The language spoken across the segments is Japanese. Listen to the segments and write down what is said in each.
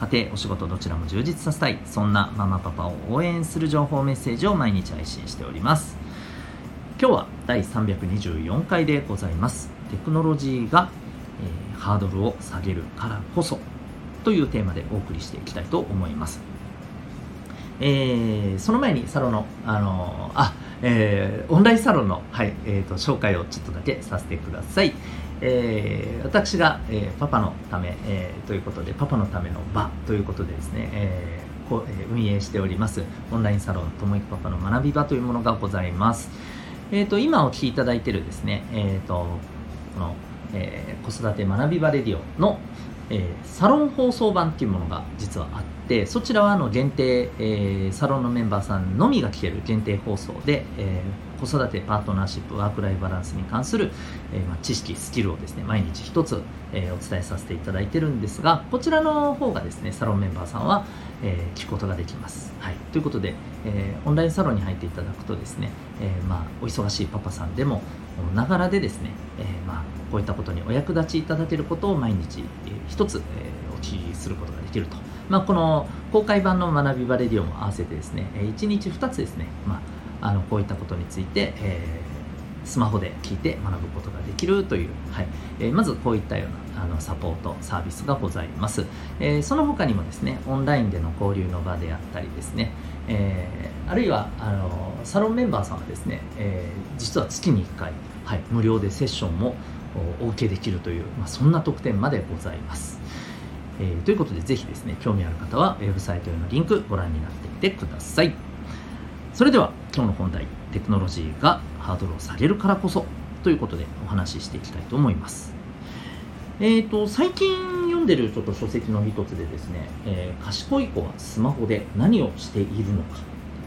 家庭お仕事どちらも充実させたい。そんなママパパを応援する情報メッセージを毎日配信しております。今日は第324回でございます。テクノロジーが、えー、ハードルを下げるからこそというテーマでお送りしていきたいと思います。えー、その前にサロンの、あのー、あ、えー、オンラインサロンの、はいえーと、紹介をちょっとだけさせてください。えー、私が、えー、パパのため、えー、ということで、パパのための場ということでですね、えーこえー、運営しております、オンラインサロン、ともいくパパの学び場というものがございます。えーと、今お聞きいただいているですね、えーと、この、えー、子育て学び場レディオの、えー、サロン放送版っていうものが実はあってそちらはあの限定、えー、サロンのメンバーさんのみが聞ける限定放送で、えー、子育てパートナーシップワークライフバランスに関する、えまあ、知識スキルをですね毎日一つ、えーお伝えさせていただいてるんですがこちらの方がですねサロンメンバーさんは、え聞くことができます、はい、ということで、えオンラインサロンに入っていただくとですね、えまあ、お忙しいパパさんでもながらでですね、えまあ、こういったことにお役立ちいただけることを毎日、え一つ、えお聞きすることができると。まあ、この公開版の学びバレディオも合わせてですね、1日2つですね、まあ、あのこういったことについて、えー、スマホで聞いて学ぶことができるという、はい。えー、まずこういったようなあのサポートサービスがございます、えー、その他にもですねオンラインでの交流の場であったりですね、えー、あるいはあのサロンメンバーさんはですね、えー、実は月に1回、はい、無料でセッションもお受けできるという、まあ、そんな特典までございます。えー、ということでぜひですね興味ある方はウェブサイトへのリンクご覧になってみてください。それでは今日の本題テクノロジーがハードルを下げるからこそということでお話ししていきたいと思います。えーと、最近読んでるちょっと書籍の一つでですね、えー、賢い子はスマホで何をしているのか。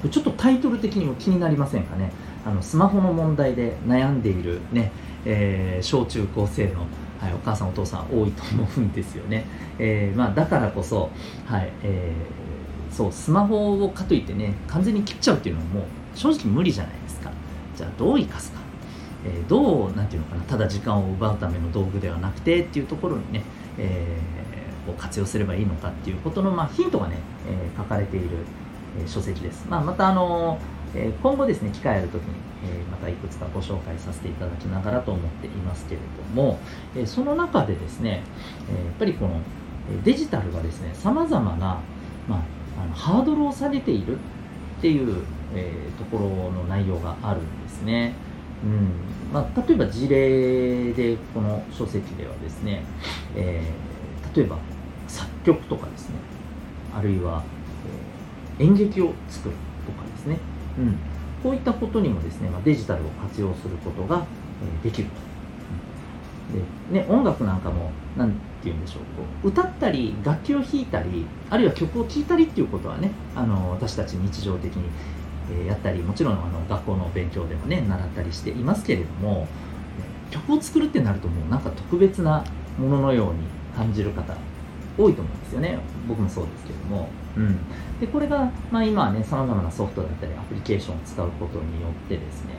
これちょっとタイトル的にも気になりませんかね。あのスマホの問題で悩んでいるね、えー、小中高生のはい、お母さんお父さん多いと思うんですよね、えー、まあ、だからこそ、はいえ、そうスマホをかといってね完全に切っちゃうっていうのはもう正直無理じゃないですか。じゃあどう生かすか、えー、どうなんていうのかなただ時間を奪うための道具ではなくてっていうところにね、えー、活用すればいいのかっていうことの、まあ、ヒントがね、え書かれている、え書籍です、まあ、またあのえ今後ですね機会ある時に、えまたいくつかご紹介させていただきながらと思っていますけれども、えその中でですね、えやっぱりこのデジタルがですねさまざまな、まあ、あのハードルを下げているっていう、えところの内容があるんですね。うん。まあ、例えば事例でこの書籍ではですね、えー、例えば作曲とかですねあるいは、えー、演劇を作るとかですね。うん、こういったことにもですね、まあ、デジタルを活用することが、えできると。でね、音楽なんかも何て言うんでしょうこう。歌ったり楽器を弾いたりあるいは曲を聴いたりっていうことはねあの私たち日常的に、えやったりもちろんあの学校の勉強でもね習ったりしていますけれども曲を作るってなるともうなんか特別なもののように感じる方多いと思うんですよね。僕もそうですけども、うん、でこれが、まあ、今はねさまざまなソフトだったりアプリケーションを使うことによってですね、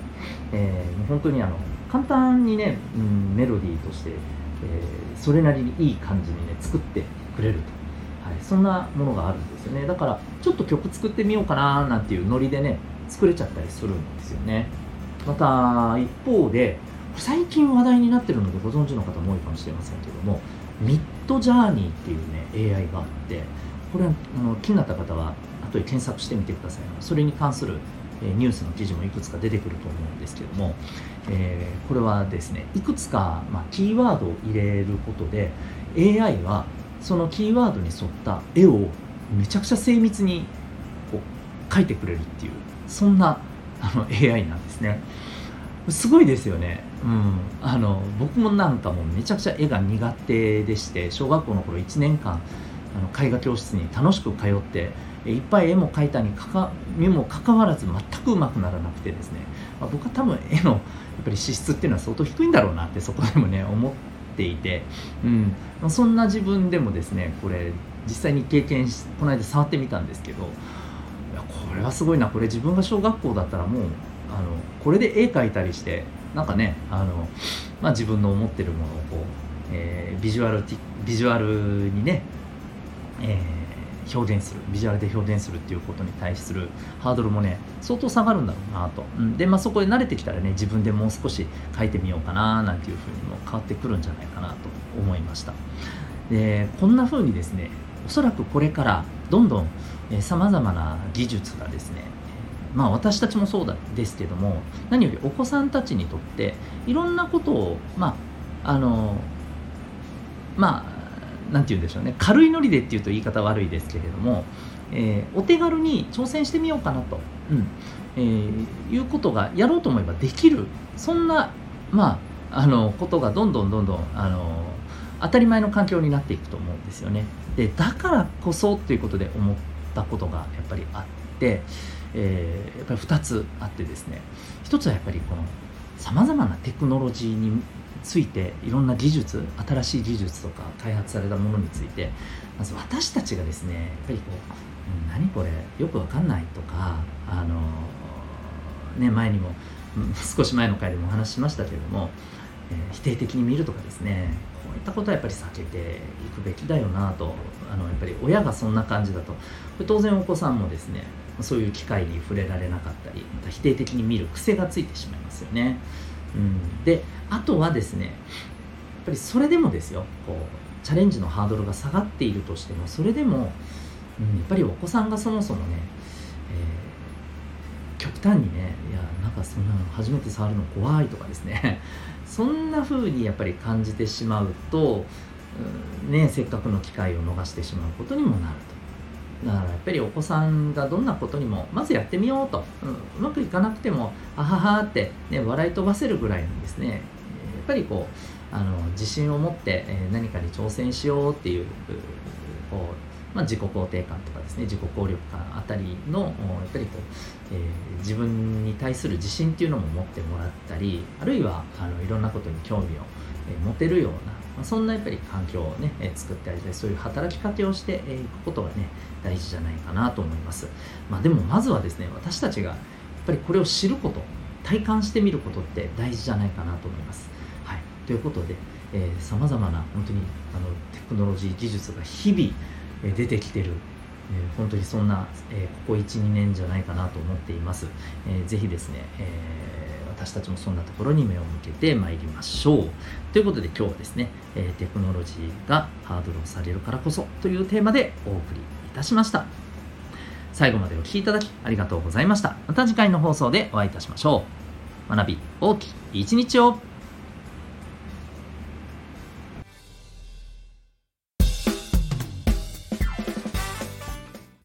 えー、本当にあの簡単にね、うん、メロディーとして、えー、それなりにいい感じにね作ってくれると、はい、そんなものがあるんですよね。だからちょっと曲作ってみようかななんていうノリでね作れちゃったりするんですよね。また一方で最近話題になってるのでご存知の方も多いかもしれませんけどもミッドジャーニーっていうね AI があってこれあの気になった方は後で検索してみてください。それに関するニュースの記事もいくつか出てくると思うんですけども、えー、これはですねいくつか、まあ、キーワードを入れることで AI はそのキーワードに沿った絵をめちゃくちゃ精密にこう描いてくれるっていうそんなあの AI なんですね。すごいですよね。うん、あの僕もなんかもうめちゃくちゃ絵が苦手でして小学校の頃1年間あの絵画教室に楽しく通っていっぱい絵も描いたにかかにもかかわらず全くうまくならなくてですね、まあ、僕は多分絵のやっぱり資質っていうのは相当低いんだろうなってそこでもね思っていて、うん、そんな自分でもですねこれ実際に経験しこの間触ってみたんですけどいやこれはすごいな。これ自分が小学校だったらもうあのこれで絵描いたりしてなんかねあの、まあ、自分の思ってるものをこう、えー、ビジュアルビジュアルにね、えー、表現するビジュアルで表現するっていうことに対するハードルもね相当下がるんだろうなと、うん、で、まあ、そこで慣れてきたらね自分でもう少し描いてみようかななんていうふうにも変わってくるんじゃないかなと思いました。でこんなふうにですねおそらくこれからどんどんさまざまな技術がですねまあ私たちもそうだですけども何よりお子さんたちにとっていろんなことをまああのまあなんて言うんでしょうね。軽いノリでっていうと言い方悪いですけれども、えー、お手軽に挑戦してみようかなと、うん。えー、いうことがやろうと思えばできる。そんなまああのことがどんどんどんどんあの当たり前の環境になっていくと思うんですよね。でだからこそということで思ったことがやっぱりあって、えー、やっぱり2つあってですね。1つはやっぱりこのさまざまなテクノロジーについていろんな技術新しい技術とか開発されたものについてまず私たちがですねやっぱりこう「何これよくわかんない」とかあのね前にも 少し前の回でもお話ししましたけれども、えー、否定的に見るとかですねこういったことはやっぱり避けていくべきだよなとあのやっぱり親がそんな感じだと当然お子さんもですねそういう機会に触れられなかったりまた否定的に見る癖がついてしまいますよね。うん、であとはですねやっぱりそれでもですよこうチャレンジのハードルが下がっているとしてもそれでも、うん、やっぱりお子さんがそもそもね、えー、極端にねいやなんかそんなの初めて触るの怖いとかですね そんな風にやっぱり感じてしまうと、うん、ねせっかくの機会を逃してしまうことにもなると。だからやっぱりお子さんがどんなことにもまずやってみようと、うん、うまくいかなくてもあははって、ね、笑い飛ばせるぐらいにですね。やっぱりこうあの自信を持って、何かに挑戦しようっていうこう、まあ、自己肯定感とかですね。自己効力感あたりのやっぱりこう、えー、自分に対する自信っていうのも持ってもらったりあるいはあのいろんなことに興味を、持てるようなまあ、そんなやっぱり環境をね、え作ってあげたりそういう働きかけをしていくことがね大事じゃないかなと思います、まあ、でもまずはですね私たちがやっぱりこれを知ること体感してみることって大事じゃないかなと思います、はい、ということでさまざまな本当にあのテクノロジー技術が日々、え出てきてるえ本当にそんな、えここ12年じゃないかなと思っています、えー、ぜひですね、え私たちもそんなところに目を向けてまいりましょう。ということで今日はですね、えテクノロジーがハードルをされるからこそというテーマでお送りいたしました。最後までお聴きいただきありがとうございました。また次回の放送でお会いいたしましょう。学び大きい一日を。